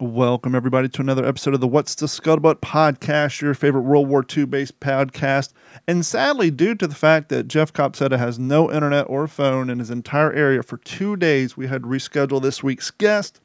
Welcome, everybody, to another episode of the What's the Scuttlebutt podcast, your favorite World War II based podcast. And sadly, due to the fact that Jeff Copsetta has no internet or phone in his entire area for two days, we had to reschedule this week's guest.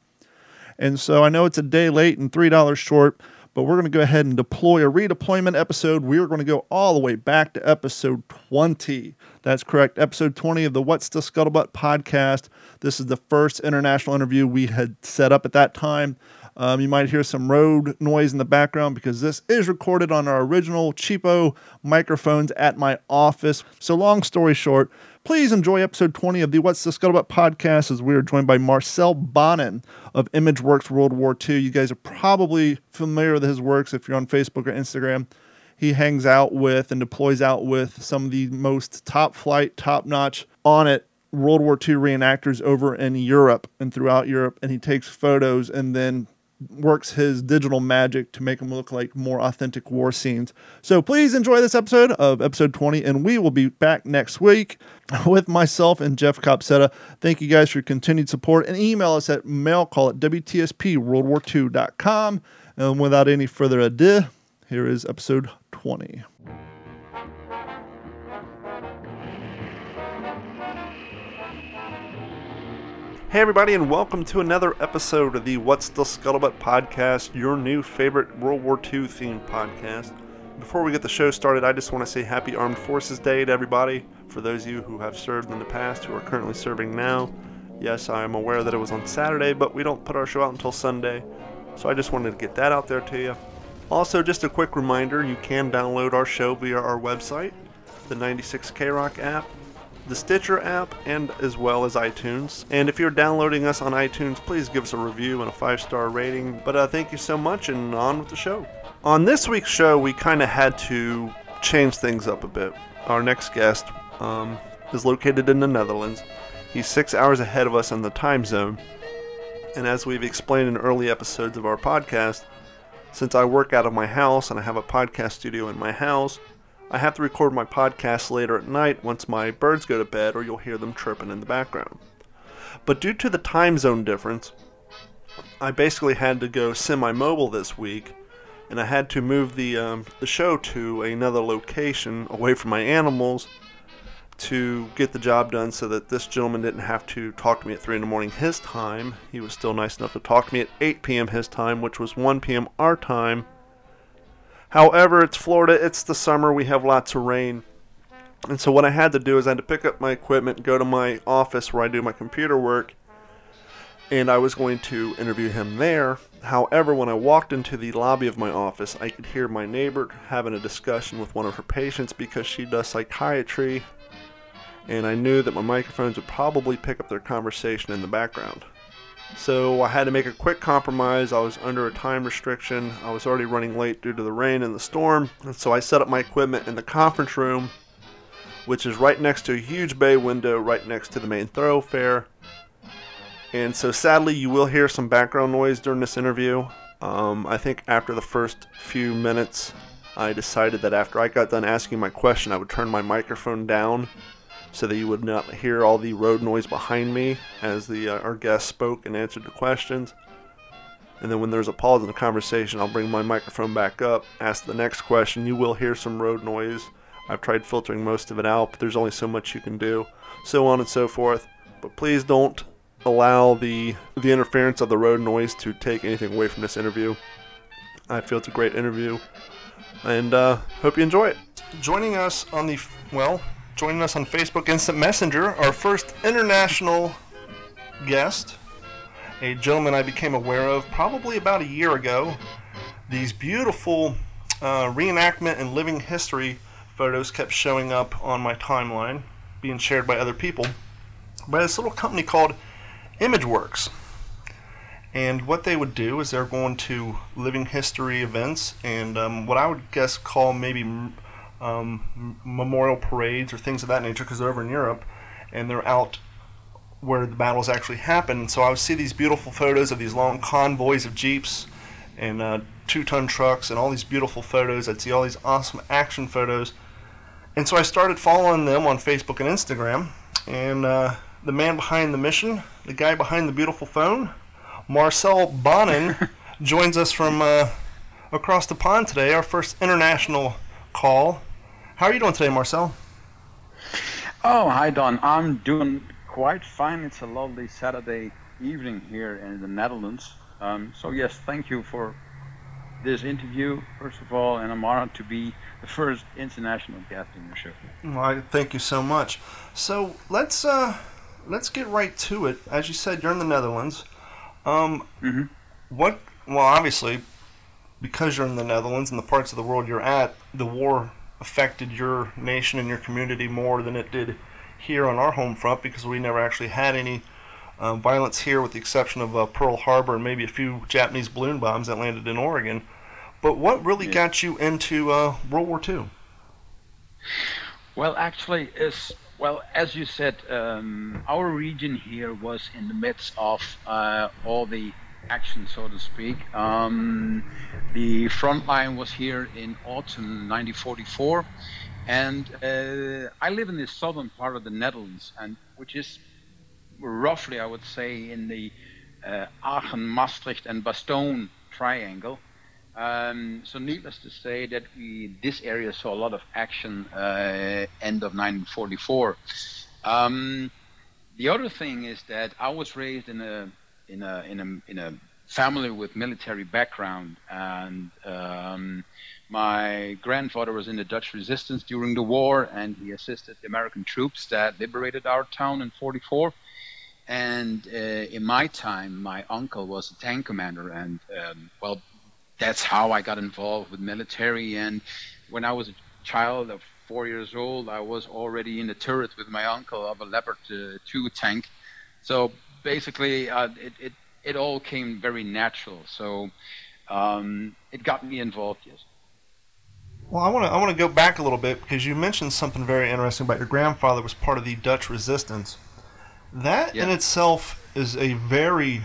And so I know it's a day late and $3 short, but we're going to go ahead and deploy a redeployment episode. We are going to go all the way back to episode 20. That's correct, episode 20 of the What's the Scuttlebutt podcast. This is the first international interview we had set up at that time. Um, you might hear some road noise in the background because this is recorded on our original cheapo microphones at my office. So, long story short, please enjoy episode 20 of the What's the Scuttlebutt podcast as we are joined by Marcel Bonin of ImageworX World War II. You guys are probably familiar with his works if you're on Facebook or Instagram. He hangs out with and deploys out with some of the most top flight, top notch on it World War II reenactors over in Europe and throughout Europe, and he takes photos and then works his digital magic to make them look like more authentic war scenes. So please enjoy this episode of episode 20, and we will be back next week with myself and Jeff Copsetta. Thank you guys for your continued support, and email us at mailcall at WTSPWorldWar2.com. And without any further ado, here is episode 20. Hey, everybody, and welcome to another episode of the What's the Scuttlebutt podcast, your new favorite World War II themed podcast. Before we get the show started, I just want to say Happy Armed Forces Day to everybody. For those of you who have served in the past, who are currently serving now, yes, I am aware that it was on Saturday, but we don't put our show out until Sunday, so I just wanted to get that out there to you. Also, just a quick reminder you can download our show via our website, the 96K Rock app, the Stitcher app, and as well as iTunes. And if you're downloading us on iTunes, please give us a review and a five star rating. But uh, thank you so much, and on with the show. On this week's show, we kind of had to change things up a bit. Our next guest um, is located in the Netherlands. He's six hours ahead of us in the time zone. And as we've explained in early episodes of our podcast, since I work out of my house and I have a podcast studio in my house, I have to record my podcast later at night once my birds go to bed, or you'll hear them chirping in the background. But due to the time zone difference, I basically had to go semi-mobile this week, and I had to move the um, the show to another location away from my animals to get the job done, so that this gentleman didn't have to talk to me at three in the morning his time. He was still nice enough to talk to me at 8 p.m. his time, which was 1 p.m. our time However, it's Florida, it's the summer, we have lots of rain. And so what I had to do is I had to pick up my equipment, go to my office where I do my computer work, and I was going to interview him there. However, when I walked into the lobby of my office, I could hear my neighbor having a discussion with one of her patients because she does psychiatry, and I knew that my microphones would probably pick up their conversation in the background. So I had to make a quick compromise. I was under a time restriction. I was already running late due to the rain and the storm. And so I set up my equipment in the conference room, which is right next to a huge bay window right next to the main thoroughfare. And so sadly, you will hear some background noise during this interview. Um, I think after the first few minutes, I decided that after I got done asking my question, I would turn my microphone down so that you would not hear all the road noise behind me as the uh, our guest spoke and answered the questions. And then when there's a pause in the conversation, I'll bring my microphone back up, ask the next question. You will hear some road noise. I've tried filtering most of it out, but there's only so much you can do, so on and so forth. But please don't allow the the interference of the road noise to take anything away from this interview. I feel it's a great interview, and uh, hope you enjoy it. Joining us on the well, joining us on Facebook Instant Messenger, our first international guest, a gentleman I became aware of probably about a year ago. These beautiful uh, reenactment and living history photos kept showing up on my timeline, being shared by other people, by this little company called ImageworX. And what they would do is they're going to living history events and um, what I would guess call maybe um, memorial parades or things of that nature because they're over in Europe and they're out where the battles actually happen. So I would see these beautiful photos of these long convoys of jeeps and uh, two-ton trucks and all these beautiful photos. I'd see all these awesome action photos, and so I started following them on Facebook and Instagram. And uh, the man behind the mission, the guy behind the beautiful phone, Marcel Bonin, joins us from uh, across the pond today, our first international call. How are you doing today, Marcel? Oh, hi, Don. I'm doing quite fine. It's a lovely Saturday evening here in the Netherlands. Um, so, yes, thank you for this interview, first of all, and I'm honored to be the first international guest in your show. Well, thank you so much. So let's uh, let's get right to it. As you said, you're in the Netherlands. Um, mm-hmm. What? Well, obviously, because you're in the Netherlands and the parts of the world you're at, the war affected your nation and your community more than it did here on our home front because we never actually had any um, violence here, with the exception of uh, Pearl Harbor and maybe a few Japanese balloon bombs that landed in Oregon. But what really yeah. got you into uh, World War II? Well, actually, is well as you said, um, our region here was in the midst of uh, all the action, so to speak. Um, the front line was here in autumn 1944, and uh, I live in the southern part of the Netherlands, and which is roughly, I would say, in the uh, Aachen, Maastricht, and Bastogne triangle. Um, so, needless to say, that we this area saw a lot of action uh, end of 1944. Um, the other thing is that I was raised in a in a in a in a family with military background, and um, my grandfather was in the Dutch resistance during the war, and he assisted the American troops that liberated our town in '44. And uh, in my time, my uncle was a tank commander, and um, well, that's how I got involved with military. And when I was a child of four years old, I was already in the turret with my uncle of a Leopard uh, 2 tank. So basically, uh, it, it, it all came very natural. So um, it got me involved, yes. Well, I want to I want to go back a little bit because you mentioned something very interesting about your grandfather was part of the Dutch resistance. That yeah. in itself is a very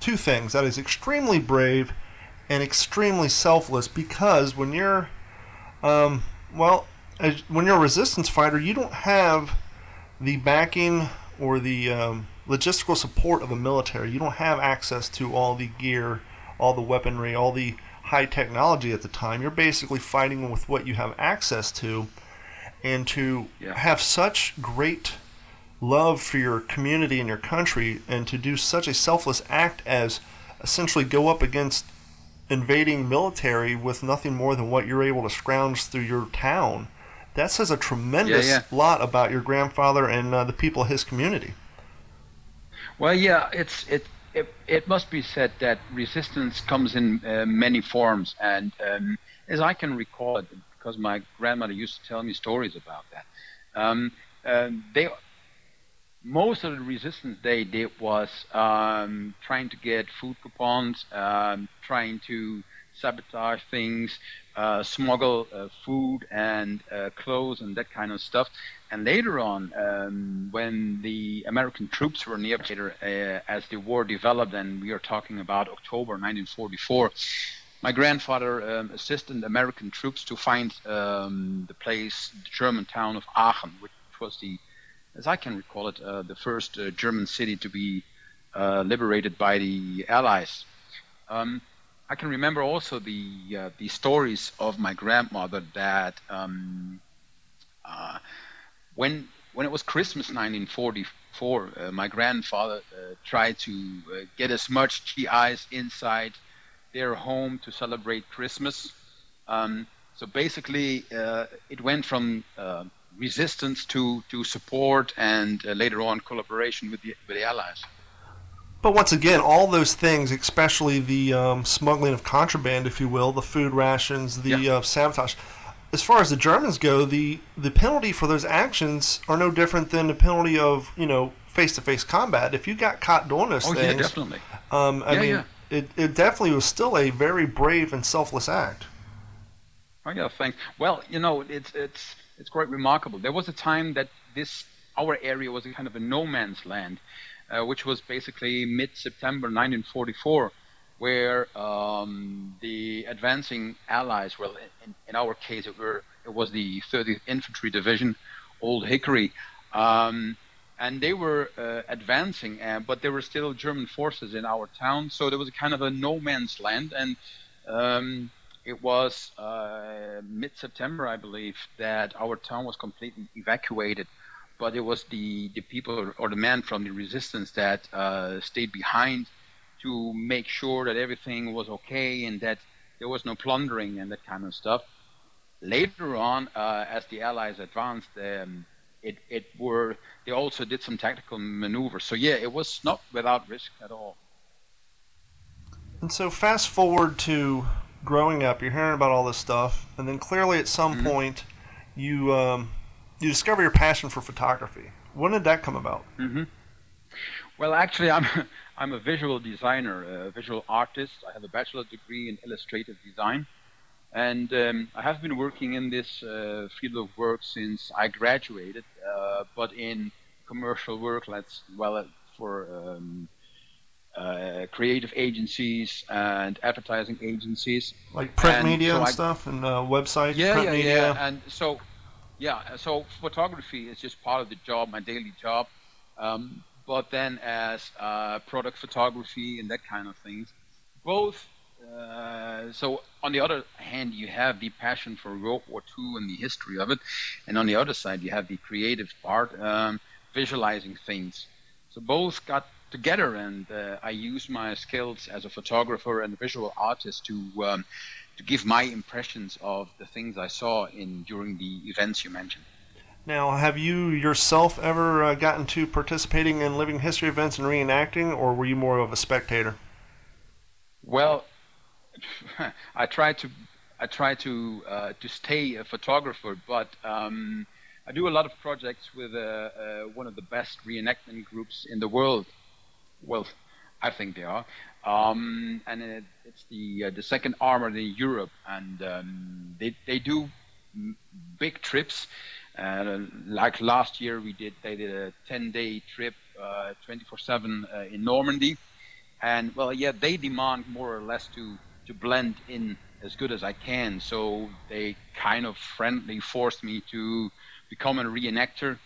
two things. That is extremely brave and extremely selfless because when you're, um, well, as, when you're a resistance fighter, you don't have the backing or the um, logistical support of a military. You don't have access to all the gear, all the weaponry, all the high technology at the time. You're basically fighting with what you have access to, and to yeah. have such great love for your community and your country, and to do such a selfless act as essentially go up against invading military with nothing more than what you're able to scrounge through your town. That says a tremendous yeah, yeah. lot about your grandfather and uh, the people of his community. Well, yeah, it's it, it it must be said that resistance comes in uh, many forms, and um, as I can recall it, because my grandmother used to tell me stories about that. Um, uh, they most of the resistance they did was um, trying to get food coupons, um, trying to sabotage things, uh, smuggle uh, food and uh, clothes and that kind of stuff. And later on, um, when the American troops were near, uh, as the war developed, and we are talking about October 1944, my grandfather um, assisted American troops to find um, the place, the German town of Aachen, which was the as I can recall it, uh, the first uh, German city to be uh, liberated by the Allies. Um, I can remember also the uh, the stories of my grandmother that um, uh, when when it was Christmas 1944, uh, my grandfather tried to get as much GIs inside their home to celebrate Christmas. Um, so basically, it went from resistance to, to support and uh, later on collaboration with the, with the Allies. But once again, all those things, especially the um, smuggling of contraband, if you will, the food rations, the yeah. uh, sabotage, as far as the Germans go, the, the penalty for those actions are no different than the penalty of, you know, face to face combat. If you got caught doing those oh, things. Yeah, definitely. Um, I yeah, mean, yeah. It, it definitely was still a very brave and selfless act. Oh, yeah, thanks. Well, you know, it's, it's, it's quite remarkable. There was a time that this our area was a kind of a no man's land, uh, which was basically mid-September 1944, where um, the advancing Allies, well, in, in our case, it, were, it was the 30th Infantry Division, Old Hickory. Um, and they were uh, advancing, uh, but there were still German forces in our town, so there was kind of a no man's land, and um, it was uh, mid-September, I believe, that our town was completely evacuated. But it was the, the people or the men from the resistance that uh, stayed behind to make sure that everything was okay and that there was no plundering and that kind of stuff. Later on, uh, as the Allies advanced, um, it, it were they also did some tactical maneuvers. So yeah, it was not without risk at all. And so fast forward to growing up, you're hearing about all this stuff, and then clearly at some mm-hmm. point you um, you discover your passion for photography. When did that come about? Mm-hmm. Well, actually, I'm I'm a visual designer, a visual artist. I have a bachelor degree in illustrative design, and um, I have been working in this uh, field of work since I graduated, uh, but in commercial work, let's well uh, for um, uh, creative agencies and advertising agencies, like print and media so and I, stuff, and uh, websites. Yeah, yeah, media. yeah. And so, yeah, so photography is just part of the job, my daily job. Um, but then as uh, product photography and that kind of things, both. Uh, so on the other hand, you have the passion for World War II and the history of it, and on the other side, you have the creative part, um, visualizing things. So both got together, and uh, I use my skills as a photographer and a visual artist to um, to give my impressions of the things I saw in during the events you mentioned. Now, have you yourself ever uh, gotten to participating in living history events and reenacting, or were you more of a spectator? Well, I try to I try to uh, to stay a photographer, but um, I do a lot of projects with uh, uh one of the best reenactment groups in the world, well, I think they are. Um, and it, it's the uh, the second armored in Europe, and um, they they do big trips. Uh, like last year, we did they did a 10-day trip, 24/7 uh, uh, in Normandy, and well, yeah, they demand more or less to to blend in as good as I can. So they kind of friendly forced me to become a reenactor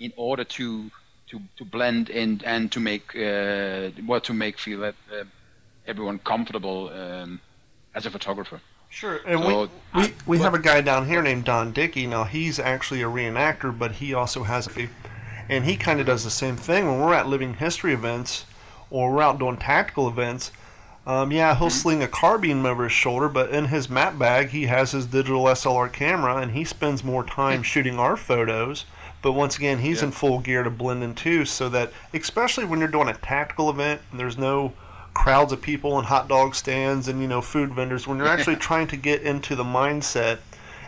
in order to to, to blend in and to make uh, well to make feel that uh, everyone comfortable um, as a photographer. Sure, and so, we we, we have a guy down here named Don Dickey. Now he's actually a reenactor, but he also has a, and he kind of does the same thing when we're at living history events or we're out doing tactical events. Um, yeah, he'll mm-hmm. sling a carbine over his shoulder, but in his map bag he has his digital SLR camera, and he spends more time shooting our photos but once again, he's yeah. in full gear to blend in too, so that especially when you're doing a tactical event and there's no crowds of people and hot dog stands and you know food vendors, when you're actually trying to get into the mindset,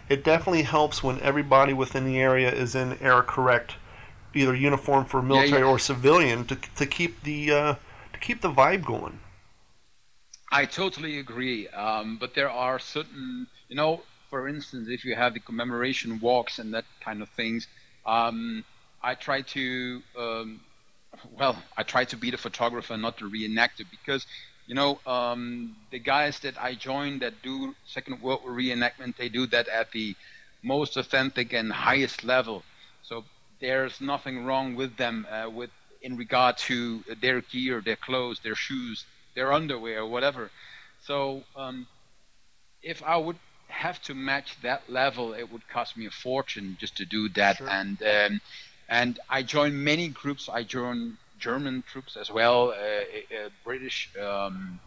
it definitely helps when everybody within the area is in air correct, either uniform for military yeah, yeah. or civilian, to to keep the uh, to keep the vibe going. I totally agree, um, but there are certain, you know, for instance, if you have the commemoration walks and that kind of things, um, I try to, um, well, I try to be the photographer, not the reenactor, because you know um, the guys that I join that do Second World War reenactment, they do that at the most authentic and highest level. So there's nothing wrong with them uh, with in regard to their gear, their clothes, their shoes, their underwear, whatever. So um, if I would have to match that level, it would cost me a fortune just to do that. Sure. And um, and I joined many groups. I joined German troops as well, uh, uh, British, um,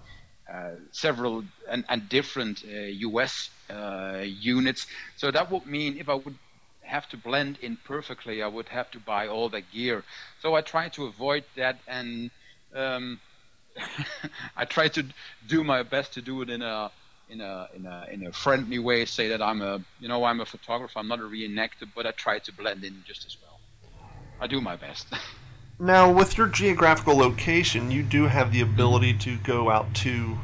uh, several and, and different U.S. Uh, uh, units. So that would mean if I would have to blend in perfectly, I would have to buy all the gear. So I try to avoid that and. Um, I try to do my best to do it in a in a in a in a friendly way say that I'm a you know I'm a photographer I'm not a reenactor but I try to blend in just as well I do my best now with your geographical location you do have the ability to go out to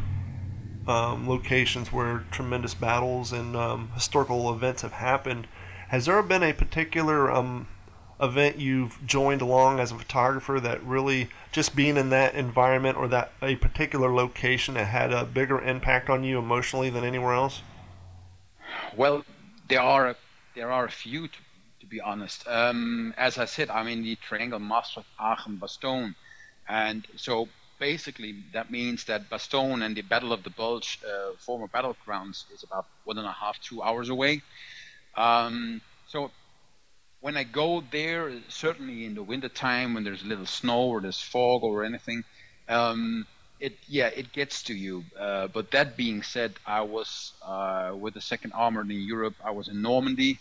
um, locations where tremendous battles and um, historical events have happened has there been a particular um, event you've joined along as a photographer that really just being in that environment or that a particular location that had a bigger impact on you emotionally than anywhere else? Well, there are there are a few to, to be honest. Um, as I said, I'm in the triangle Maastricht, Aachen, Bastogne, and so basically that means that Bastogne and the Battle of the Bulge, uh, former battlegrounds, is about one and a half, two hours away. Um, so when I go there, certainly in the wintertime when there's a little snow or there's fog or anything, um, it yeah it gets to you. Uh, but that being said, I was uh, with the Second Armored in Europe. I was in Normandy,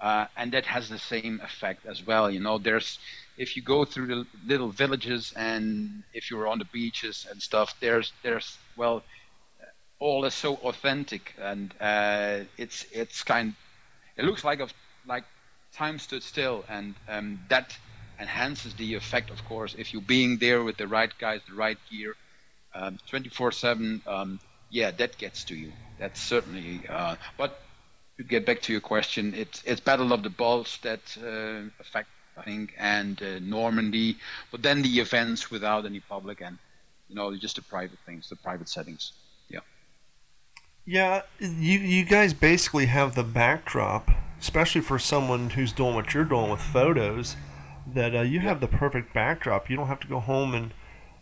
uh, and that has the same effect as well. You know, there's if you go through the little villages and if you're on the beaches and stuff, there's there's well, all is so authentic and uh, it's it's kind. It looks like of like time stood still, and um, that enhances the effect, of course, if you're being there with the right guys, the right gear, 24/7. Um, um, yeah, that gets to you. That's certainly. Uh, but to get back to your question, it's it's Battle of the Bulge that uh, affect, I think, and uh, Normandy. But then the events without any public and you know just the private things, the private settings. Yeah. Yeah, you you guys basically have the backdrop especially for someone who's doing what you're doing with photos, that uh, you have the perfect backdrop. You don't have to go home and,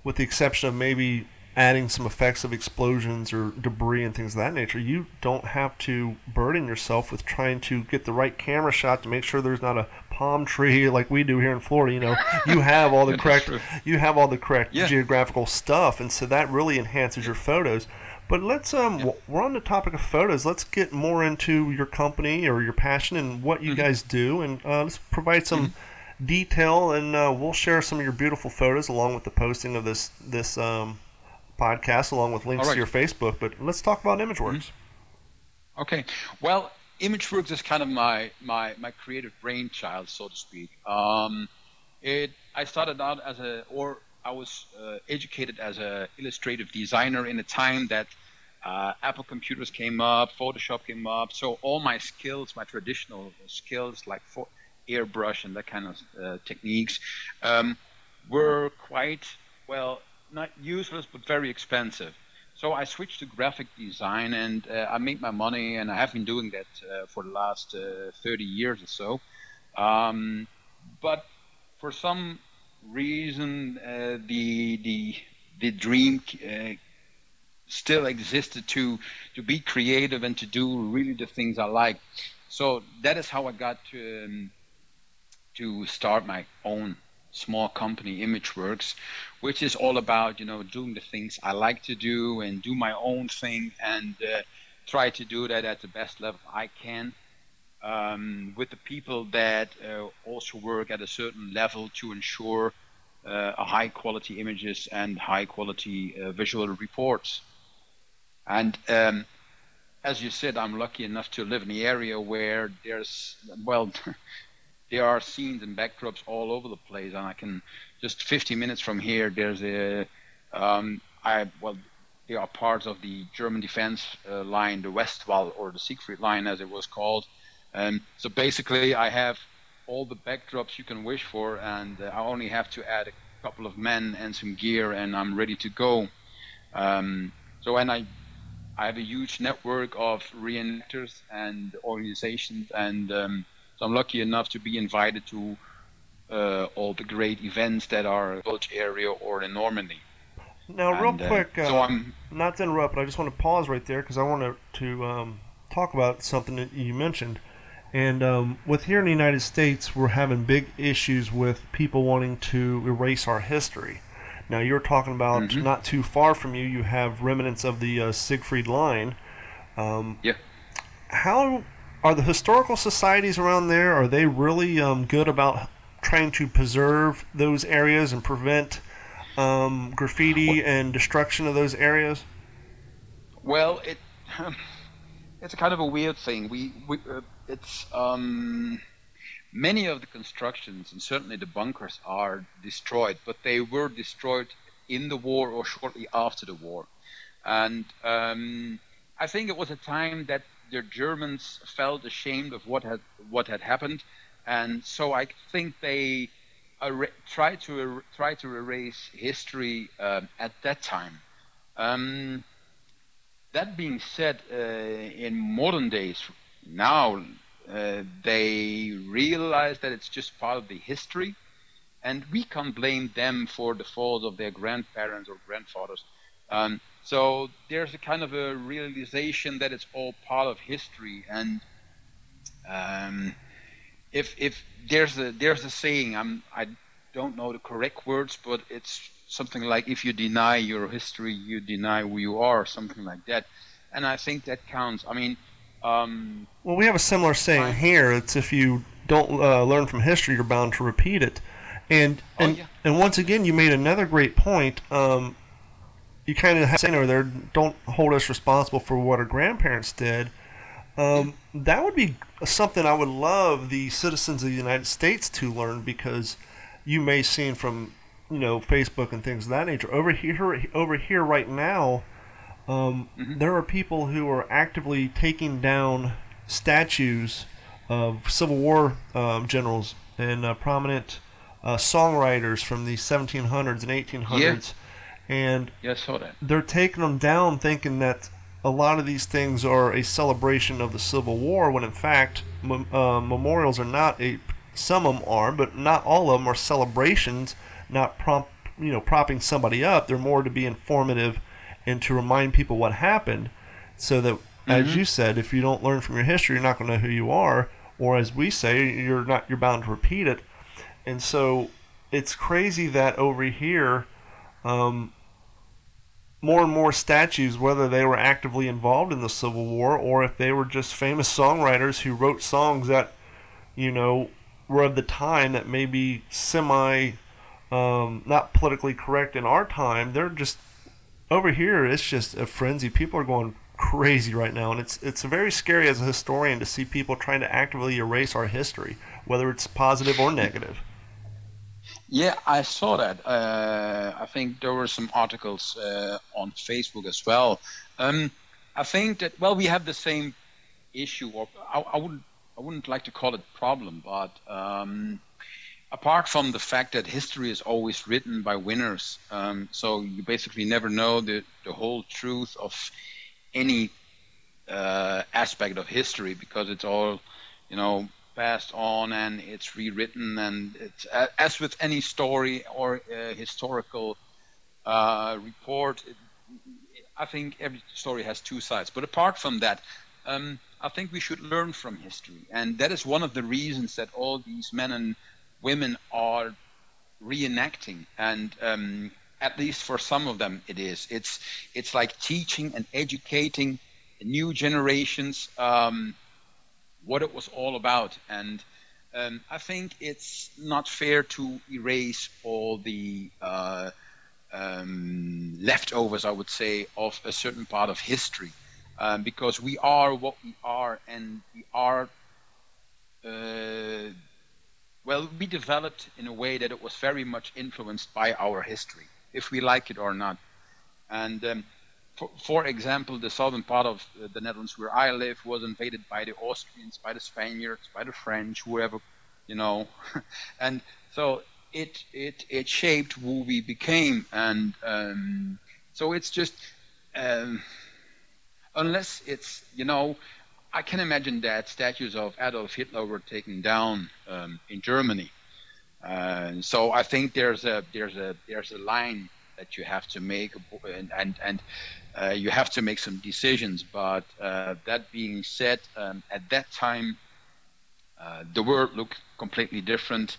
with the exception of maybe adding some effects of explosions or debris and things of that nature, you don't have to burden yourself with trying to get the right camera shot to make sure there's not a palm tree like we do here in Florida. You know, you have all the correct, you have all the correct yeah. geographical stuff, and so that really enhances your photos. But let's um, yeah. we're on the topic of photos. Let's get more into your company or your passion and what you mm-hmm. guys do, and uh, let's provide some mm-hmm. detail, and uh, we'll share some of your beautiful photos along with the posting of this this um, podcast, along with links right. to your Facebook. But let's talk about ImageworX. Mm-hmm. Okay. Well, ImageworX is kind of my my my creative brainchild, so to speak. Um, it I started out as a or I was uh, educated as an illustrative designer in a time that uh, Apple computers came up, Photoshop came up. So all my skills, my traditional skills like for airbrush and that kind of uh, techniques, um, were quite well not useless but very expensive. So I switched to graphic design and uh, I made my money, and I have been doing that uh, for the last uh, 30 years or so. Um, but for some reason uh, the the the dream uh, still existed to to be creative and to do really the things I like. So that is how I got to um, to start my own small company, ImageworX, which is all about you know doing the things I like to do and do my own thing and uh, try to do that at the best level I can. Um, with the people that uh, also work at a certain level to ensure uh, high quality images and high quality uh, visual reports. And um, as you said, I'm lucky enough to live in the area where there's, well, there are scenes and backdrops all over the place. And I can, just 50 minutes from here, there's a, um, I, well, there are parts of the German defense uh, line, the Westwall or the Siegfried line as it was called. And so basically I have all the backdrops you can wish for, and uh, I only have to add a couple of men and some gear, and I'm ready to go. Um, so, and I, I have a huge network of reenactors and organizations, and um, so I'm lucky enough to be invited to uh, all the great events that are in the Bulge area or in Normandy. Now, and, real uh, quick, uh, so I'm not to interrupt, but I just want to pause right there because I want to, to um, talk about something that you mentioned. And um, with here in the United States, we're having big issues with people wanting to erase our history. Now, you're talking about mm-hmm. not too far from you, you have remnants of the uh, Siegfried line. Um, yeah. How are the historical societies around there? Are they really um, good about trying to preserve those areas and prevent um, graffiti and destruction of those areas? Well, it it's a kind of a weird thing. We, we uh, it's um, many of the constructions and certainly the bunkers are destroyed, but they were destroyed in the war or shortly after the war. And um, I think it was a time that the Germans felt ashamed of what had what had happened, and so I think they tried to er- try to erase history um, at that time. Um, that being said, uh, in modern days, now uh, they realize that it's just part of the history, and we can't blame them for the faults of their grandparents or grandfathers. Um, so there's a kind of a realization that it's all part of history, and um, if if there's a there's a saying I'm I don't know the correct words, but it's something like if you deny your history, you deny who you are, something like that. And I think that counts. I mean, um, well, we have a similar saying I, here. It's if you don't uh, learn from history, you're bound to repeat it. And oh, and yeah. and once again, you made another great point. Um, you kind of saying over there, don't hold us responsible for what our grandparents did. Um, that would be something I would love the citizens of the United States to learn because you may see from you know Facebook and things of that nature. Over here, over here right now, um, mm-hmm. there are people who are actively taking down statues of Civil War um, generals and uh, prominent uh, songwriters from the 1700s and 1800s. Yeah. And yeah, I saw that. they're taking them down, thinking that a lot of these things are a celebration of the Civil War, when in fact uh, memorials are not a. Some of them are, but not all of them are celebrations not prompt, you know, propping somebody up. They're more to be informative and to remind people what happened, so that, mm-hmm. as you said, if you don't learn from your history, you're not going to know who you are, or as we say, you're not you're bound to repeat it. And so it's crazy that over here, um, more and more statues, whether they were actively involved in the Civil War or if they were just famous songwriters who wrote songs that, you know, were of the time that may be semi um, not politically correct in our time. They're just over here. It's just a frenzy. People are going crazy right now, and it's it's very scary as a historian to see people trying to actively erase our history, whether it's positive or negative. Yeah, I saw that. Uh, I think there were some articles uh, on Facebook as well. Um, I think that well, we have the same issue, or I, I wouldn't I wouldn't like to call it problem, but um, apart from the fact that history is always written by winners, um, so you basically never know the, the whole truth of any uh, aspect of history because it's all, you know, passed on and it's rewritten and it's as with any story or uh, historical uh, report. It, I think every story has two sides. But apart from that, um, I think we should learn from history, and that is one of the reasons that all these men and women are reenacting and um, at least for some of them it is it's it's like teaching and educating new generations um, what it was all about and um, I think it's not fair to erase all the uh, um, leftovers I would say of a certain part of history um, because we are what we are and we are uh, well, we developed in a way that it was very much influenced by our history, if we like it or not. And um, for, example, the southern part of uh, the Netherlands where I live was invaded by the Austrians, by the Spaniards, by the French, whoever, you know. and so it, it, it shaped who we became. And um, so it's just, um, unless it's, you know, I can imagine that statues of Adolf Hitler were taken down um, in Germany. Uh, so I think there's a there's a there's a line that you have to make, and and, and uh, you have to make some decisions. But uh, that being said, um, at that time, uh, the world looked completely different,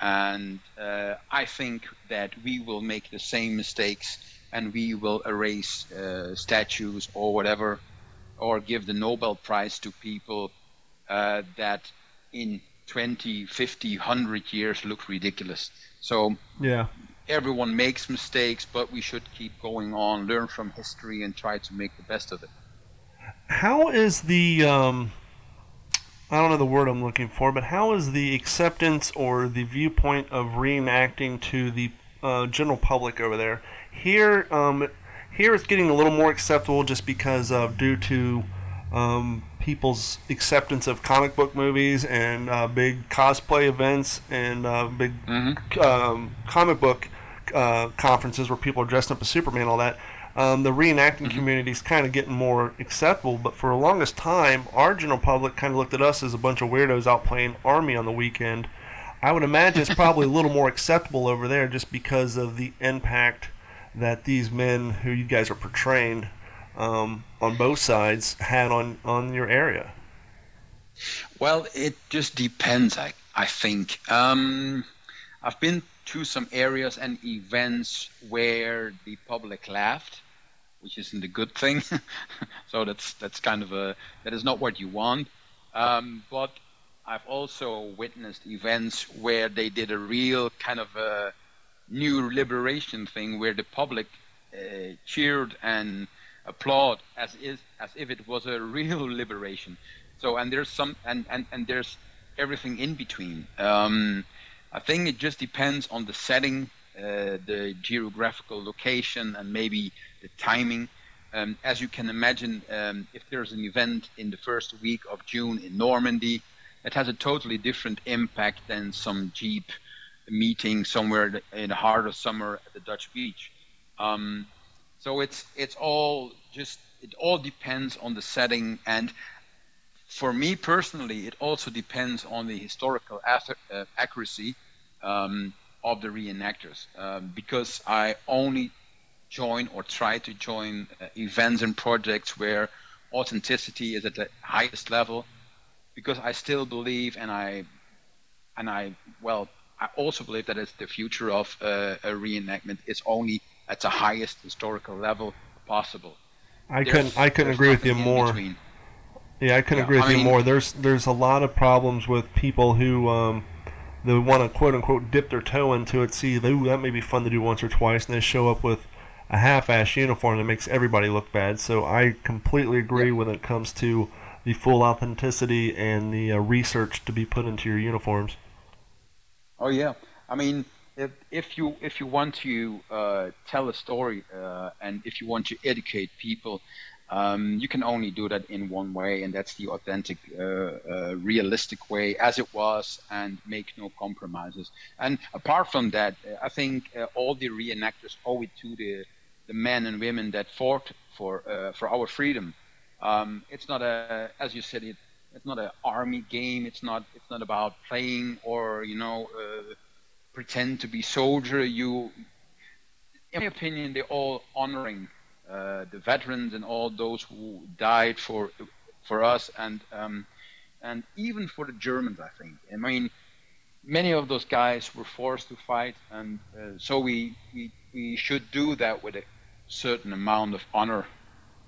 and uh, I think that we will make the same mistakes, and we will erase uh, statues or whatever or give the Nobel Prize to people uh, that in 20, 50, 100 years look ridiculous. So yeah, everyone makes mistakes, but we should keep going on, learn from history, and try to make the best of it. How is the um, I don't know the word I'm looking for, but how is the acceptance or the viewpoint of reenacting to the uh, general public over there? Here, um, here it's getting a little more acceptable just because of due to um, people's acceptance of comic book movies and uh, big cosplay events and uh, big mm-hmm. um, comic book uh, conferences where people are dressed up as Superman, and all that. um, the reenacting mm-hmm. community is kind of getting more acceptable. But for the longest time, our general public kind of looked at us as a bunch of weirdos out playing army on the weekend. I would imagine it's probably a little more acceptable over there just because of the impact that these men who you guys are portraying um, on both sides had on, on your area. Well, it just depends, I, I think. Um, I've been to some areas and events where the public laughed which isn't a good thing. so that's that's kind of a that is not what you want. Um, but I've also witnessed events where they did a real kind of a new liberation thing, where the public uh, cheered and applaud as is as if it was a real liberation. So and there's some and and, and there's everything in between. Um, I think it just depends on the setting, uh, the geographical location, and maybe the timing. Um, as you can imagine, um, if there's an event in the first week of June in Normandy, it has a totally different impact than some Jeep meeting somewhere in the heart of summer at the Dutch beach. Um, so it's it's all just it all depends on the setting and for me personally, it also depends on the historical uh, accuracy um, of the reenactors um, because I only join or try to join uh, events and projects where authenticity is at the highest level because I still believe and I and I well I also believe that it's the future of uh, a reenactment is only at the highest historical level possible. I couldn't I couldn't agree with you more. Between. Yeah, I couldn't yeah, agree with I you mean, more. There's there's a lot of problems with people who um, they want to quote unquote dip their toe into it. See, ooh, that may be fun to do once or twice, and they show up with a half-ass uniform that makes everybody look bad. So I completely agree when it comes to the full authenticity and the uh, research to be put into your uniforms. Oh yeah, I mean, if, if you if you want to uh, tell a story uh, and if you want to educate people, um, you can only do that in one way, and that's the authentic, uh, uh, realistic way, as it was, and make no compromises. And apart from that, I think uh, all the reenactors owe it to the the men and women that fought for uh, for our freedom. Um, it's not a, as you said, it, it's not an army game. It's not it's not about playing or you know uh, pretend to be soldier. You, in my opinion, they're all honoring uh, the veterans and all those who died for for us and um, and even for the Germans. I think. I mean, many of those guys were forced to fight, and uh, so we, we we should do that with a certain amount of honor,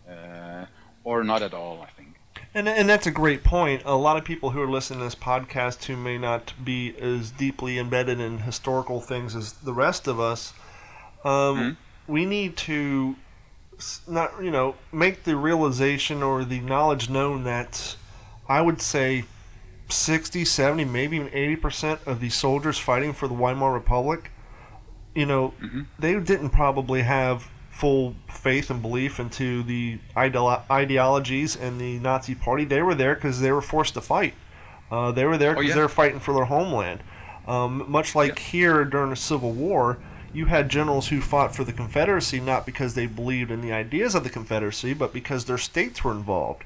uh, or not at all. I think. And, and that's a great point. A lot of people who are listening to this podcast who may not be as deeply embedded in historical things as the rest of us, um, mm-hmm. we need to not you know make the realization or the knowledge known that I would say 60, 70, maybe even 80% of the soldiers fighting for the Weimar Republic, you know, mm-hmm. they didn't probably have full faith and belief into the ideologies and the Nazi Party. They were there because they were forced to fight. Uh, they were there because oh, yeah. they were fighting for their homeland. Um, much like yeah. here during the Civil War, you had generals who fought for the Confederacy not because they believed in the ideas of the Confederacy, but because their states were involved.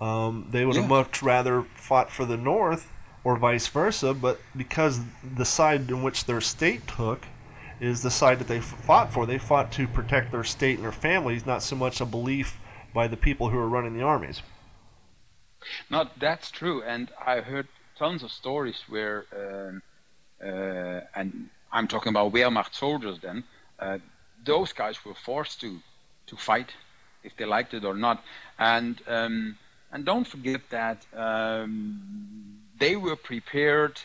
Um, they would yeah. have much rather fought for the North or vice versa, but because the side in which their state took is the side that they fought for. They fought to protect their state and their families, not so much a belief by the people who are running the armies. No, that's true, and I heard tons of stories where, uh, uh, and I'm talking about Wehrmacht soldiers. Then uh, those guys were forced to to fight if they liked it or not, and um, and don't forget that um, they were prepared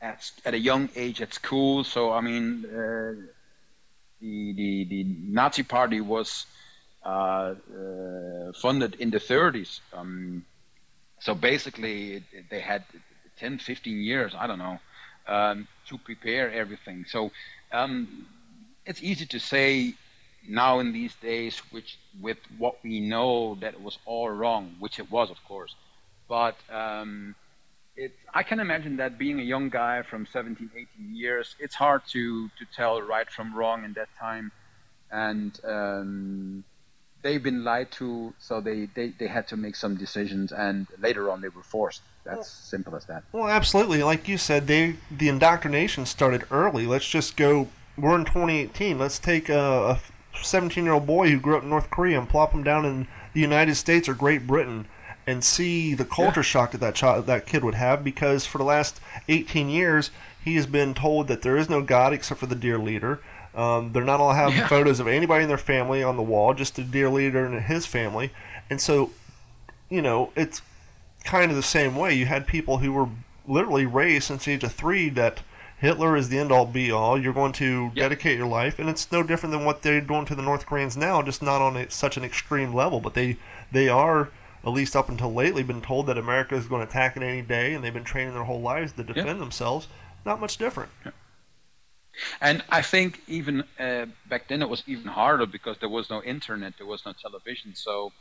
at, at a young age at school. So I mean, uh, the, the the Nazi Party was uh, uh, funded in the 30s. Um, so basically, they had 10, 15 years. I don't know. Um, to prepare everything. So um, it's easy to say now in these days, which with what we know that it was all wrong, which it was, of course. But um, it, I can imagine that being a young guy from 17, 18 years, it's hard to, to tell right from wrong in that time. And um, they've been lied to, so they, they, they had to make some decisions, and later on they were forced. That's well, simple as that. Well, absolutely. Like you said, they the indoctrination started early. Let's just go. We're in 2018. Let's take a 17 year old boy who grew up in North Korea and plop him down in the United States or Great Britain and see the culture yeah. shock that that child that kid would have because for the last 18 years he has been told that there is no God except for the dear leader. Um, they're not allowed to have yeah. photos of anybody in their family on the wall, just the dear leader and his family. And so, you know, it's kind of the same way. You had people who were literally raised since the age of three that Hitler is the end all be all. You're going to yep. dedicate your life, and it's no different than what they're doing to the North Koreans now, just not on a, such an extreme level. But they they are at least up until lately been told that America is going to attack it any day, and they've been training their whole lives to defend yep. themselves. Not much different. Yep. And I think even uh, back then it was even harder because there was no internet, there was no television, so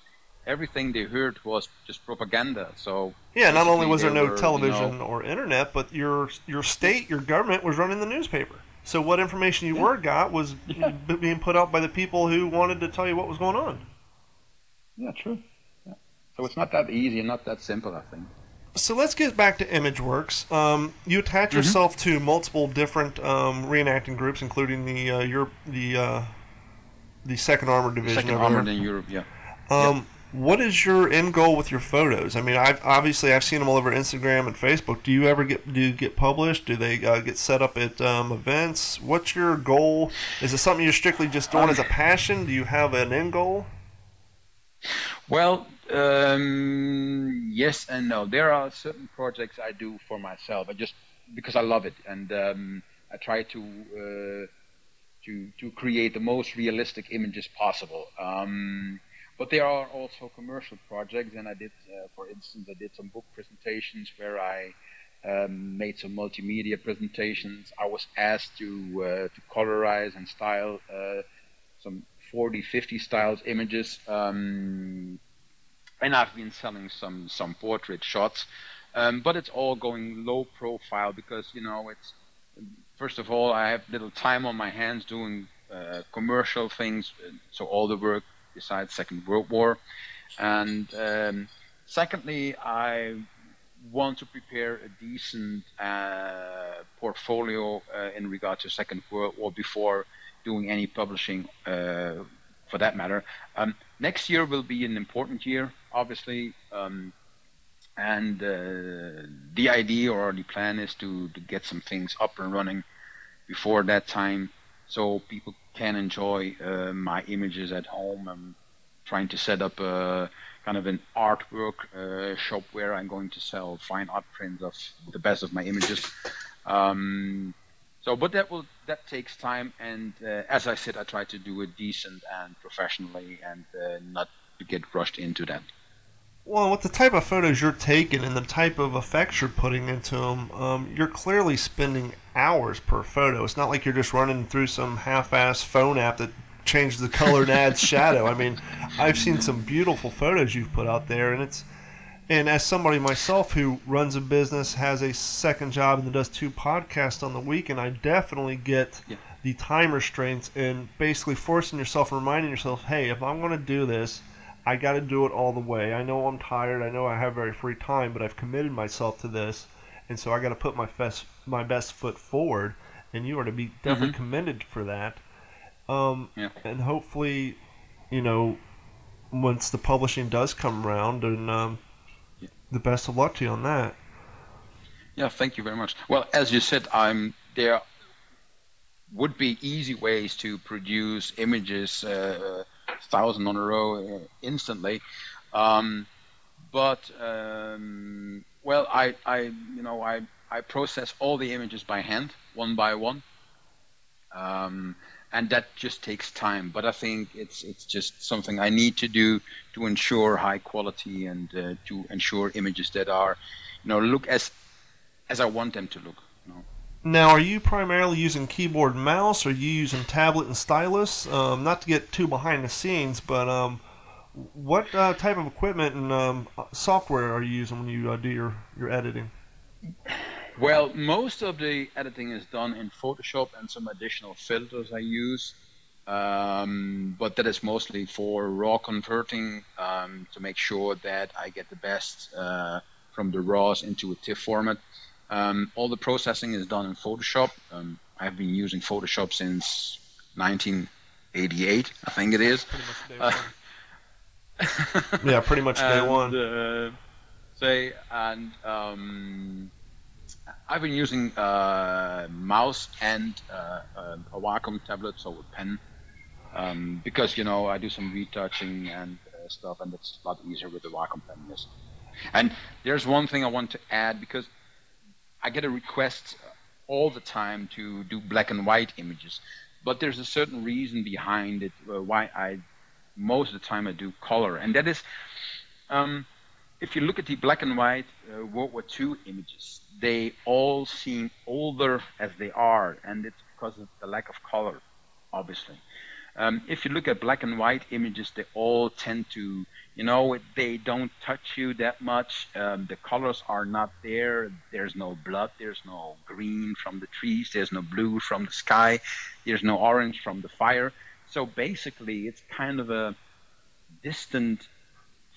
everything they heard was just propaganda. So yeah, not only was there no were, television you know, or internet, but your your state, your government was running the newspaper. So what information you yeah. were got was yeah. being put out by the people who wanted to tell you what was going on. Yeah, true. Yeah. So it's not that easy and not that simple, I think. So let's get back to ImageworX. Um, you attach mm-hmm. yourself to multiple different um, reenacting groups, including the uh, Europe, the uh, the Second Armored Division. Second Armored in Europe, yeah. Um, what is your end goal with your photos? I mean, I've obviously I've seen them all over Instagram and Facebook. Do you ever get do get published? Do they uh, get set up at um, events? What's your goal? Is it something you're strictly just doing um, as a passion? Do you have an end goal? Well, um, yes and no. There are certain projects I do for myself. I just because I love it, and um, I try to uh, to to create the most realistic images possible. But there are also commercial projects, and I did, uh, for instance, I did some book presentations where I um, made some multimedia presentations. I was asked to uh, to colorize and style uh, some 40, 50 styles images, um, and I've been selling some some portrait shots. Um, but it's all going low profile because you know it's first of all I have little time on my hands doing uh, commercial things, so all the work besides Second World War. And um, secondly, I want to prepare a decent uh, portfolio uh, in regard to Second World War before doing any publishing, uh, for that matter. Um, next year will be an important year, obviously. Um, and uh, the idea or the plan is to, to get some things up and running before that time so people can enjoy uh, my images at home. I'm trying to set up a kind of an artwork uh, shop where I'm going to sell fine art prints of the best of my images. Um, so, but that will that takes time, and uh, as I said, I try to do it decent and professionally, and uh, not to get rushed into that. Well, with the type of photos you're taking and the type of effects you're putting into them, um, you're clearly spending hours per photo. It's not like you're just running through some half-ass phone app that changes the color and adds shadow. I mean, I've seen some beautiful photos you've put out there, and it's and as somebody myself who runs a business, has a second job, and does two podcasts on the weekend, I definitely get yeah. the time restraints and basically forcing yourself and reminding yourself, hey, if I'm going to do this I got to do it all the way. I know I'm tired. I know I have very free time, but I've committed myself to this, and so I got to put my best my best foot forward. And you are to be definitely mm-hmm. commended for that. Um, yeah. And hopefully, you know, once the publishing does come around, and um, yeah. the best of luck to you on that. Yeah, thank you very much. Well, as you said, I'm there. Would be easy ways to produce images. Uh, thousand on a row uh, instantly. Um, but um, well, I, I, you know, I, I process all the images by hand, one by one, um, and that just takes time. But I think it's it's just something I need to do to ensure high quality and uh, to ensure images that are, you know, look as as I want them to look. Now, are you primarily using keyboard mouse? Or are you using tablet and stylus? Um, not to get too behind the scenes, but um, what uh, type of equipment and um, software are you using when you uh, do your, your editing? Well, most of the editing is done in Photoshop and some additional filters I use. Um, but that is mostly for raw converting um, to make sure that I get the best uh, from the raws into a TIFF format. Um, all the processing is done in Photoshop. Um, I've been using Photoshop since 1988, I think it is. Pretty much. Uh, yeah, pretty much day and, one. Uh, say, and um, I've been using uh, mouse and uh, a Wacom tablet, so a pen um, because you know I do some retouching and uh, stuff, and it's a lot easier with the Wacom pen. Yes. And there's one thing I want to add because I get a request all the time to do black and white images, but there's a certain reason behind it uh, why I most of the time I do color, and that is. Um, if you look at the black and white uh, World War II images, they all seem older as they are, and it's because of the lack of color, obviously. Um, if you look at black and white images, they all tend to, you know, they don't touch you that much. Um, the colors are not there. There's no blood. There's no green from the trees. There's no blue from the sky. There's no orange from the fire. So basically, it's kind of a distant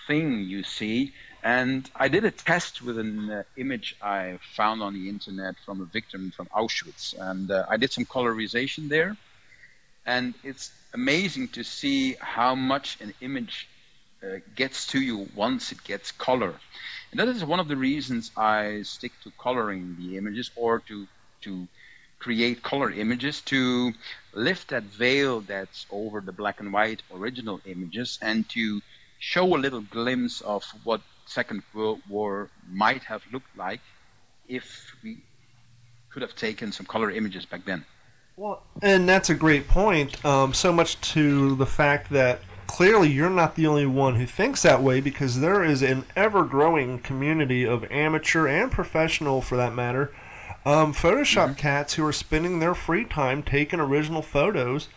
thing you see. And I did a test with an uh, image I found on the internet from a victim from Auschwitz, and uh, I did some colorization there and it's amazing to see how much an image uh, gets to you once it gets color. And that is one of the reasons I stick to coloring the images or to to create color images to lift that veil that's over the black and white original images and to show a little glimpse of what Second World War might have looked like if we could have taken some color images back then. Well, and that's a great point. Um, so much to the fact that clearly you're not the only one who thinks that way because there is an ever growing community of amateur and professional, for that matter, um, Photoshop mm-hmm. cats who are spending their free time taking original photos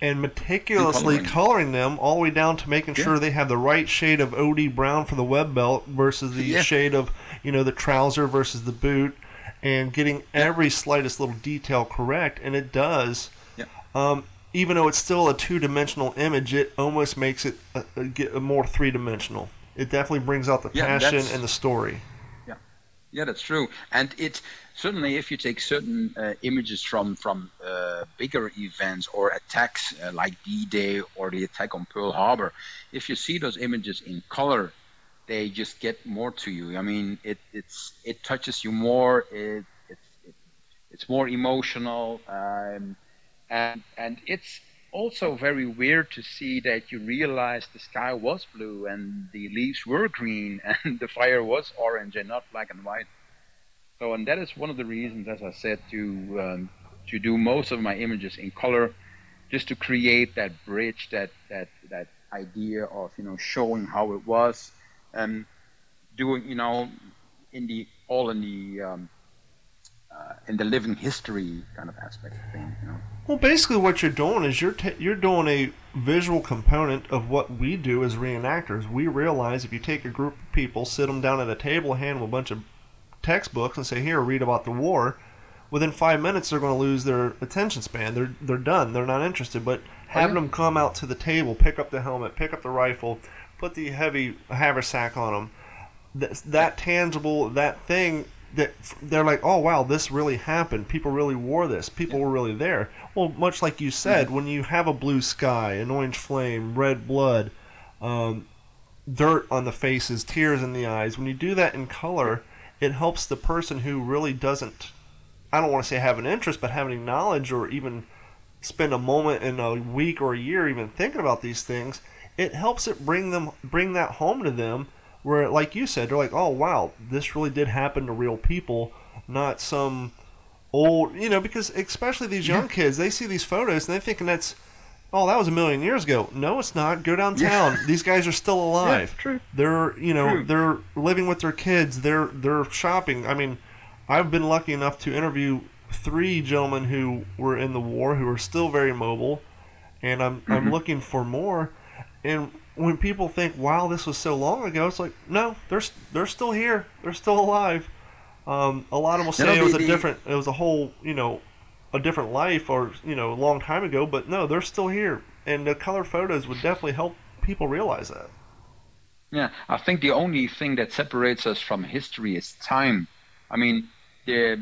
and meticulously coloring. coloring. them all the way down to making yeah. sure they have the right shade of OD brown for the web belt versus the yeah. shade of you know the trouser versus the boot and getting every slightest little detail correct, and it does. Yeah. Um, even though it's still a two-dimensional image, it almost makes it a, a, get a more three-dimensional. It definitely brings out the yeah, passion and the story. Yeah, yeah, that's true. And it certainly, if you take certain uh, images from from uh, bigger events or attacks uh, like D-Day or the attack on Pearl Harbor, if you see those images in color they just get more to you. I mean, it it's it touches you more. It, it's it, it's more emotional, um, and and it's also very weird to see that you realize the sky was blue and the leaves were green and the fire was orange and not black and white. So, and that is one of the reasons, as I said, to um, to do most of my images in color, just to create that bridge, that that that idea of you know showing how it was and doing, you know, in the all in the um, uh, in the living history kind of aspect of things. You know? Well, basically, what you're doing is you're t- you're doing a visual component of what we do as reenactors. We realize if you take a group of people, sit them down at a table, hand them a bunch of textbooks, and say, "Here, read about the war." Within five minutes, they're going to lose their attention span. They're they're done. They're not interested. But having oh, yeah. them come out to the table, pick up the helmet, pick up the rifle, put the heavy haversack on them, that, that tangible, that thing that they're like, oh wow, this really happened. People really wore this. People were really there. Well, much like you said, mm-hmm. when you have a blue sky, an orange flame, red blood, um, dirt on the faces, tears in the eyes, when you do that in color, it helps the person who really doesn't. I don't want to say have an interest, but have any knowledge or even spend a moment in a week or a year even thinking about these things it helps it bring them bring that home to them where like you said they're like oh wow this really did happen to real people not some old you know because especially these young yeah. kids they see these photos and they're thinking that's oh that was a million years ago no it's not go downtown yeah. these guys are still alive yeah, true. they're you know true. they're living with their kids they're they're shopping i mean i've been lucky enough to interview three gentlemen who were in the war who are still very mobile and i'm mm-hmm. i'm looking for more and when people think, "Wow, this was so long ago," it's like, no, they're they're still here. They're still alive. Um, a lot of them will say it was a different, it was a whole, you know, a different life or you know a long time ago, but no, they're still here, and the color photos would definitely help people realize that. Yeah, I think the only thing that separates us from history is time. I mean, the,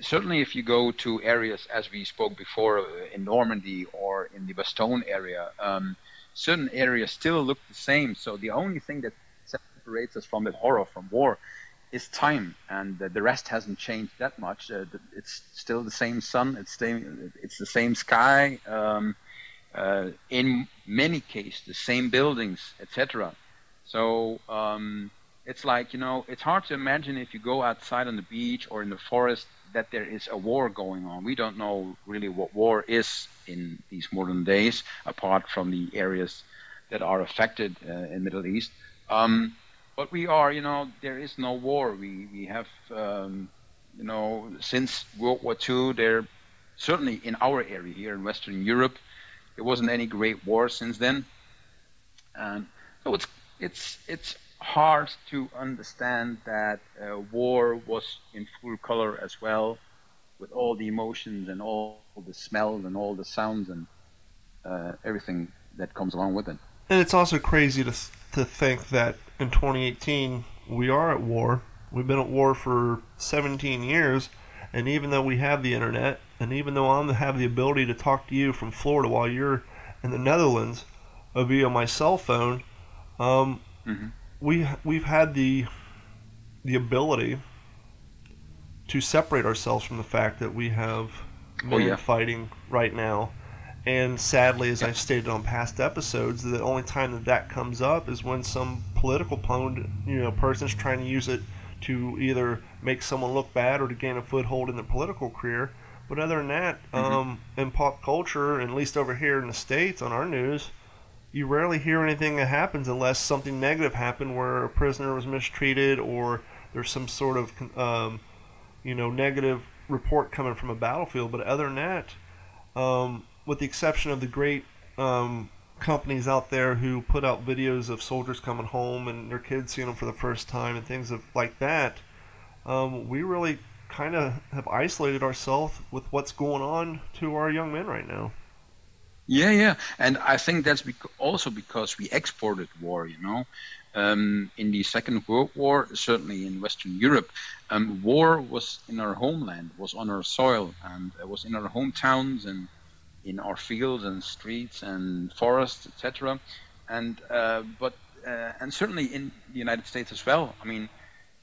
certainly if you go to areas as we spoke before uh, in Normandy or in the Bastogne area, um, certain areas still look the same. So the only thing that separates us from the horror from war is time, and the rest hasn't changed that much. Uh, it's still the same sun. It's same. It's the same sky. Um, uh, in many cases, the same buildings, etc. So um, it's like you know, it's hard to imagine if you go outside on the beach or in the forest that there is a war going on. We don't know really what war is in these modern days, apart from the areas that are affected uh, in Middle East. Um, but we are, you know, there is no war. We we have, um, you know, since World War II, there certainly in our area here in Western Europe, there wasn't any great war since then. And so it's it's it's hard to understand that uh, war was in full color as well, with all the emotions and all the smells and all the sounds and uh, everything that comes along with it. And it's also crazy to to think that in 2018 we are at war. We've been at war for 17 years, and even though we have the internet, and even though I have the ability to talk to you from Florida while you're in the Netherlands uh, via my cell phone, um, mm-hmm. We we've had the the ability to separate ourselves from the fact that we have men oh, yeah. fighting right now. And sadly, as I've stated on past episodes, the only time that that comes up is when some political opponent, you know, person's trying to use it to either make someone look bad or to gain a foothold in their political career. But other than that, mm-hmm. um, in pop culture, at least over here in the states on our news, you rarely hear anything that happens unless something negative happened where a prisoner was mistreated or there's some sort of um, you know negative report coming from a battlefield. But other than that, um, with the exception of the great um, companies out there who put out videos of soldiers coming home and their kids seeing them for the first time and things of, like that, um, we really kind of have isolated ourselves with what's going on to our young men right now. Yeah, yeah, and I think that's bec- also because we exported war. You know, um, in the Second World War, certainly in Western Europe, um, war was in our homeland, was on our soil, and it was in our hometowns and in our fields and streets and forests, etc. And uh, but uh, and certainly in the United States as well. I mean,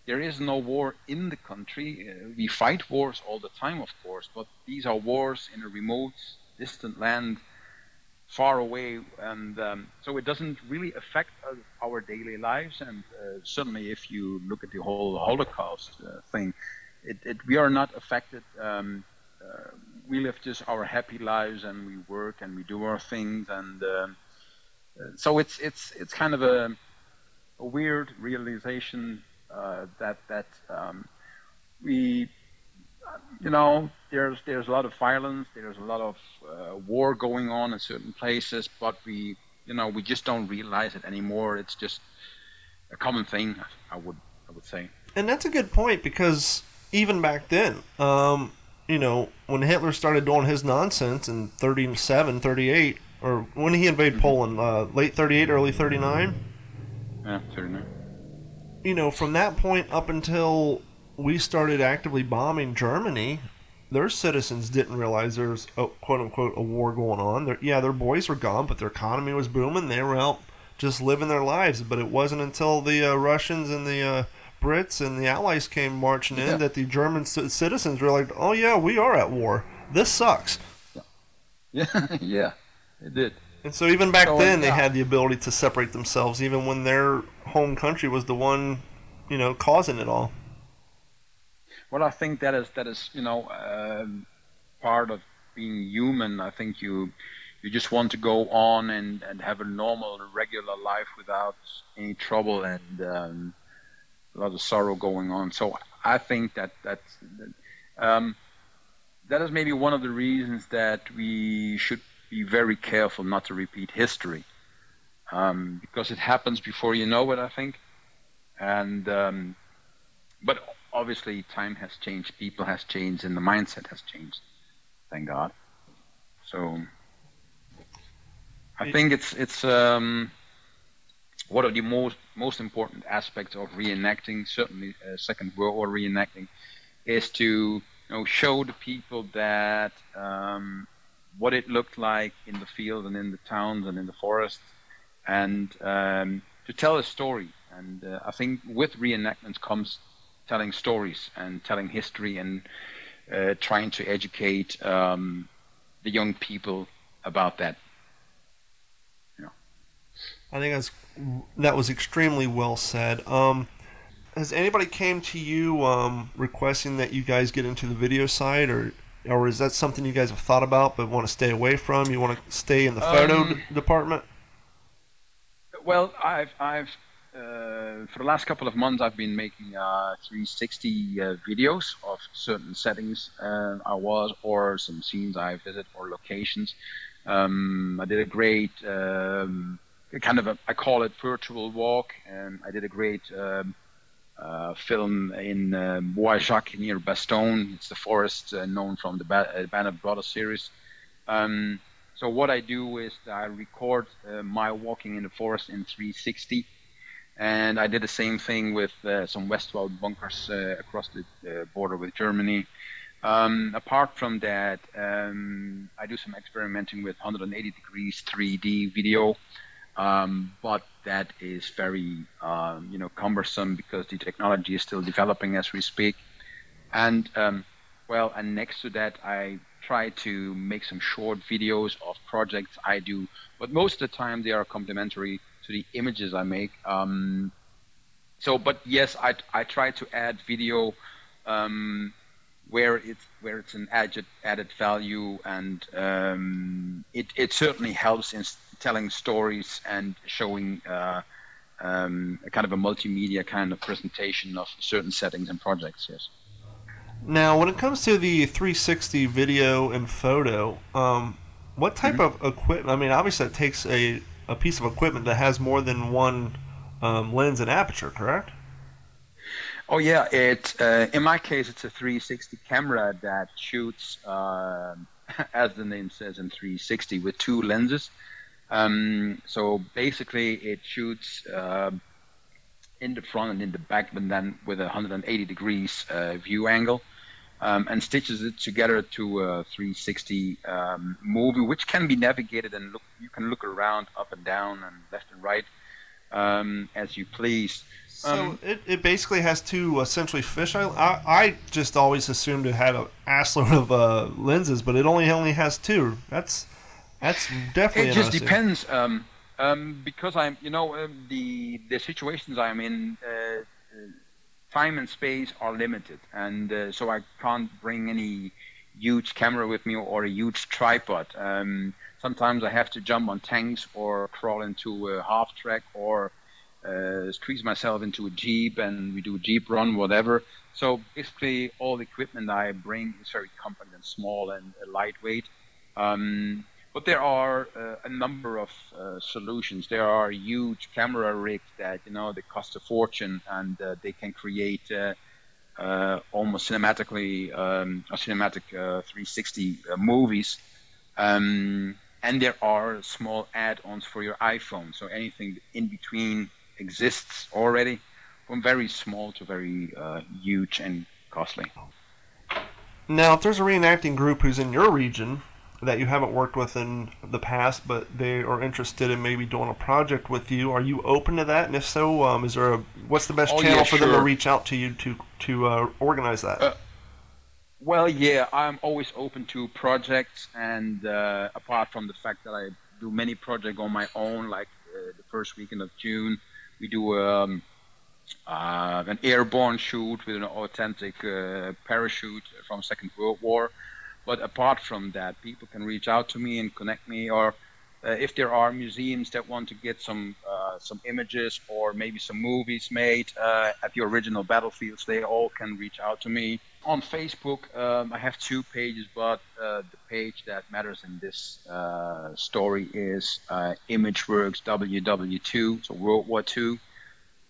there is no war in the country. Uh, we fight wars all the time, of course, but these are wars in a remote, distant land far away, and um, so it doesn't really affect our daily lives. And uh, certainly, if you look at the whole Holocaust uh, thing, it, it, we are not affected. Um, uh, we live just our happy lives, and we work and we do our things, and um, uh, so it's it's it's kind of a, a weird realization uh, that that um, we you know, there's there's a lot of violence, there's a lot of uh, war going on in certain places, but we, you know, we just don't realize it anymore. It's just a common thing, I would I would say. And that's a good point because even back then, um, you know, when Hitler started doing his nonsense in 37, 38, or when he invaded mm-hmm. Poland, uh, late 38, early 39. Yeah, 39. You know, from that point up until we started actively bombing Germany, their citizens didn't realize there's a, quote unquote a war going on. Their, yeah, their boys were gone, but their economy was booming. They were out just living their lives. But it wasn't until the uh, Russians and the uh, Brits and the Allies came marching in yeah. that the German c- citizens realized, oh yeah, we are at war. This sucks. Yeah, yeah, it did. And so even back so, then, yeah. they had the ability to separate themselves, even when their home country was the one, you know, causing it all. Well, I think that is that is you know um, part of being human. I think you you just want to go on and, and have a normal, regular life without any trouble and um, a lot of sorrow going on. So I think that that's um, that is maybe one of the reasons that we should be very careful not to repeat history um, because it happens before you know it. I think, and um, but obviously time has changed, people has changed, and the mindset has changed. thank God. So I think it's it's um, one of the most most important aspects of reenacting, certainly uh, Second World War reenacting, is to you know show the people that um, what it looked like in the field and in the towns and in the forest, and um, to tell a story. And uh, I think with reenactments comes telling stories and telling history and uh, trying to educate um, the young people about that. Yeah. I think that's that was extremely well said. Um, has anybody came to you um, requesting that you guys get into the video side, or or is that something you guys have thought about but want to stay away from? You want to stay in the photo Um, d- department? Well, I've I've for the last couple of months I've been making uh, 360 uh, videos of certain settings uh, I was, or some scenes I visit, or locations. Um, I did a great um, kind of a I call it virtual walk, and I did a great um, uh, film in uh, Bois-Jacques near Bastogne. It's the forest uh, known from the ba- uh, Band of Brothers series. Um, so what I do is I record uh, my walking in the forest in 360, and I did the same thing with uh, some Westwall bunkers uh, across the uh, border with Germany. Um, apart from that, um, I do some experimenting with 180 degrees 3D video, um, but that is very um, you know cumbersome because the technology is still developing as we speak. And um, well, and next to that, I try to make some short videos of projects I do, but most of the time they are complementary to the images I make. Um, so, but yes, I, I try to add video um, where it's where it's an added added value, and um, it it certainly helps in telling stories and showing. Uh, um, a kind of a multimedia kind of presentation of certain settings and projects. Yes. Now, when it comes to the 360 video and photo, um, what type of equipment? I mean, obviously, it takes a, a piece of equipment that has more than one um, lens and aperture, correct? Oh yeah, it uh, in my case it's a 360 camera that shoots, um as the name says, in 360 with two lenses. Um, so basically, it shoots um in the front and in the back, but then with a 180 degrees uh, view angle, um, and stitches it together to a 360 um, movie, which can be navigated and look. You can look around up and down and left and right um, as you please. So Um, it, it basically has two essentially fisheye. I, I just always assumed it had an assload of uh, lenses, but it only only has two. That's that's definitely it just depends um, um, because i'm you know um, the the situations i'm in uh, time and space are limited. And uh, so i can't bring any huge camera with me or a huge tripod. Um, sometimes i have to jump on tanks or crawl into a half track or uh, squeeze myself into a jeep and we do a jeep run whatever. So basically all the equipment i bring is very compact and small and lightweight. Um, but there are uh, a number of uh, solutions. There are huge camera rigs that you know they cost a fortune, and uh, they can create uh, uh, almost cinematically um, or cinematic uh, 360 uh, movies. Um, and there are small add-ons for your iPhone, so anything in between exists already, from very small to very huge and costly. Now, if there's a reenacting group who's in your region that you haven't worked with in the past, but they are interested in maybe doing a project with you, are you open to that? And if so, um, is there a what's the best Oh, channel yeah, for them to reach out to you to to uh, organize that? Uh, Well, yeah, I'm always open to projects, and uh, apart from the fact that I do many projects on my own, like uh, the first weekend of June, we do um, uh, an airborne shoot with an authentic uh, parachute from Second World War. But apart from that, people can reach out to me and connect me, or uh, if there are museums that want to get some uh, some images or maybe some movies made uh, at the original battlefields, they all can reach out to me. On Facebook, um, I have two pages, but uh, the page that matters in this uh, story is uh, ImageworX WW2, so World War II.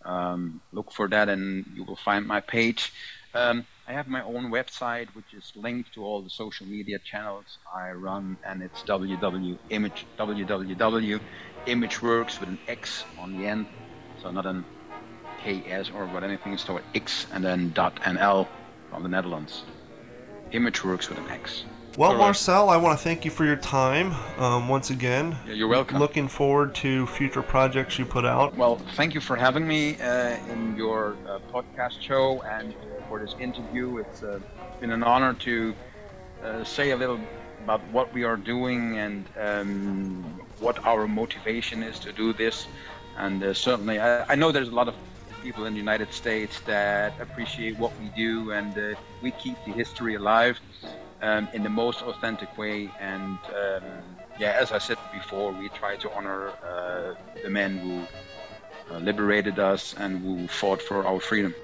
Um, look for that, and you will find my page. Um, I have my own website, which is linked to all the social media channels I run, and it's www.image www.imageworks with an X on the end, so not an KS or what anything. It's called X and then dot NL from the Netherlands. Imageworks with an X. Well, right. Marcel, I want to thank you for your time um, once again. Yeah, you're welcome. Looking forward to future projects you put out. Well, thank you for having me uh, in your uh, podcast show and for this interview. It's uh, been an honor to uh, say a little about what we are doing and um, what our motivation is to do this. And uh, certainly, I, I know there's a lot of people in the United States that appreciate what we do, and uh, we keep the history alive um, in the most authentic way. And um, yeah, as I said before, we try to honor uh, the men who uh, liberated us and who fought for our freedom.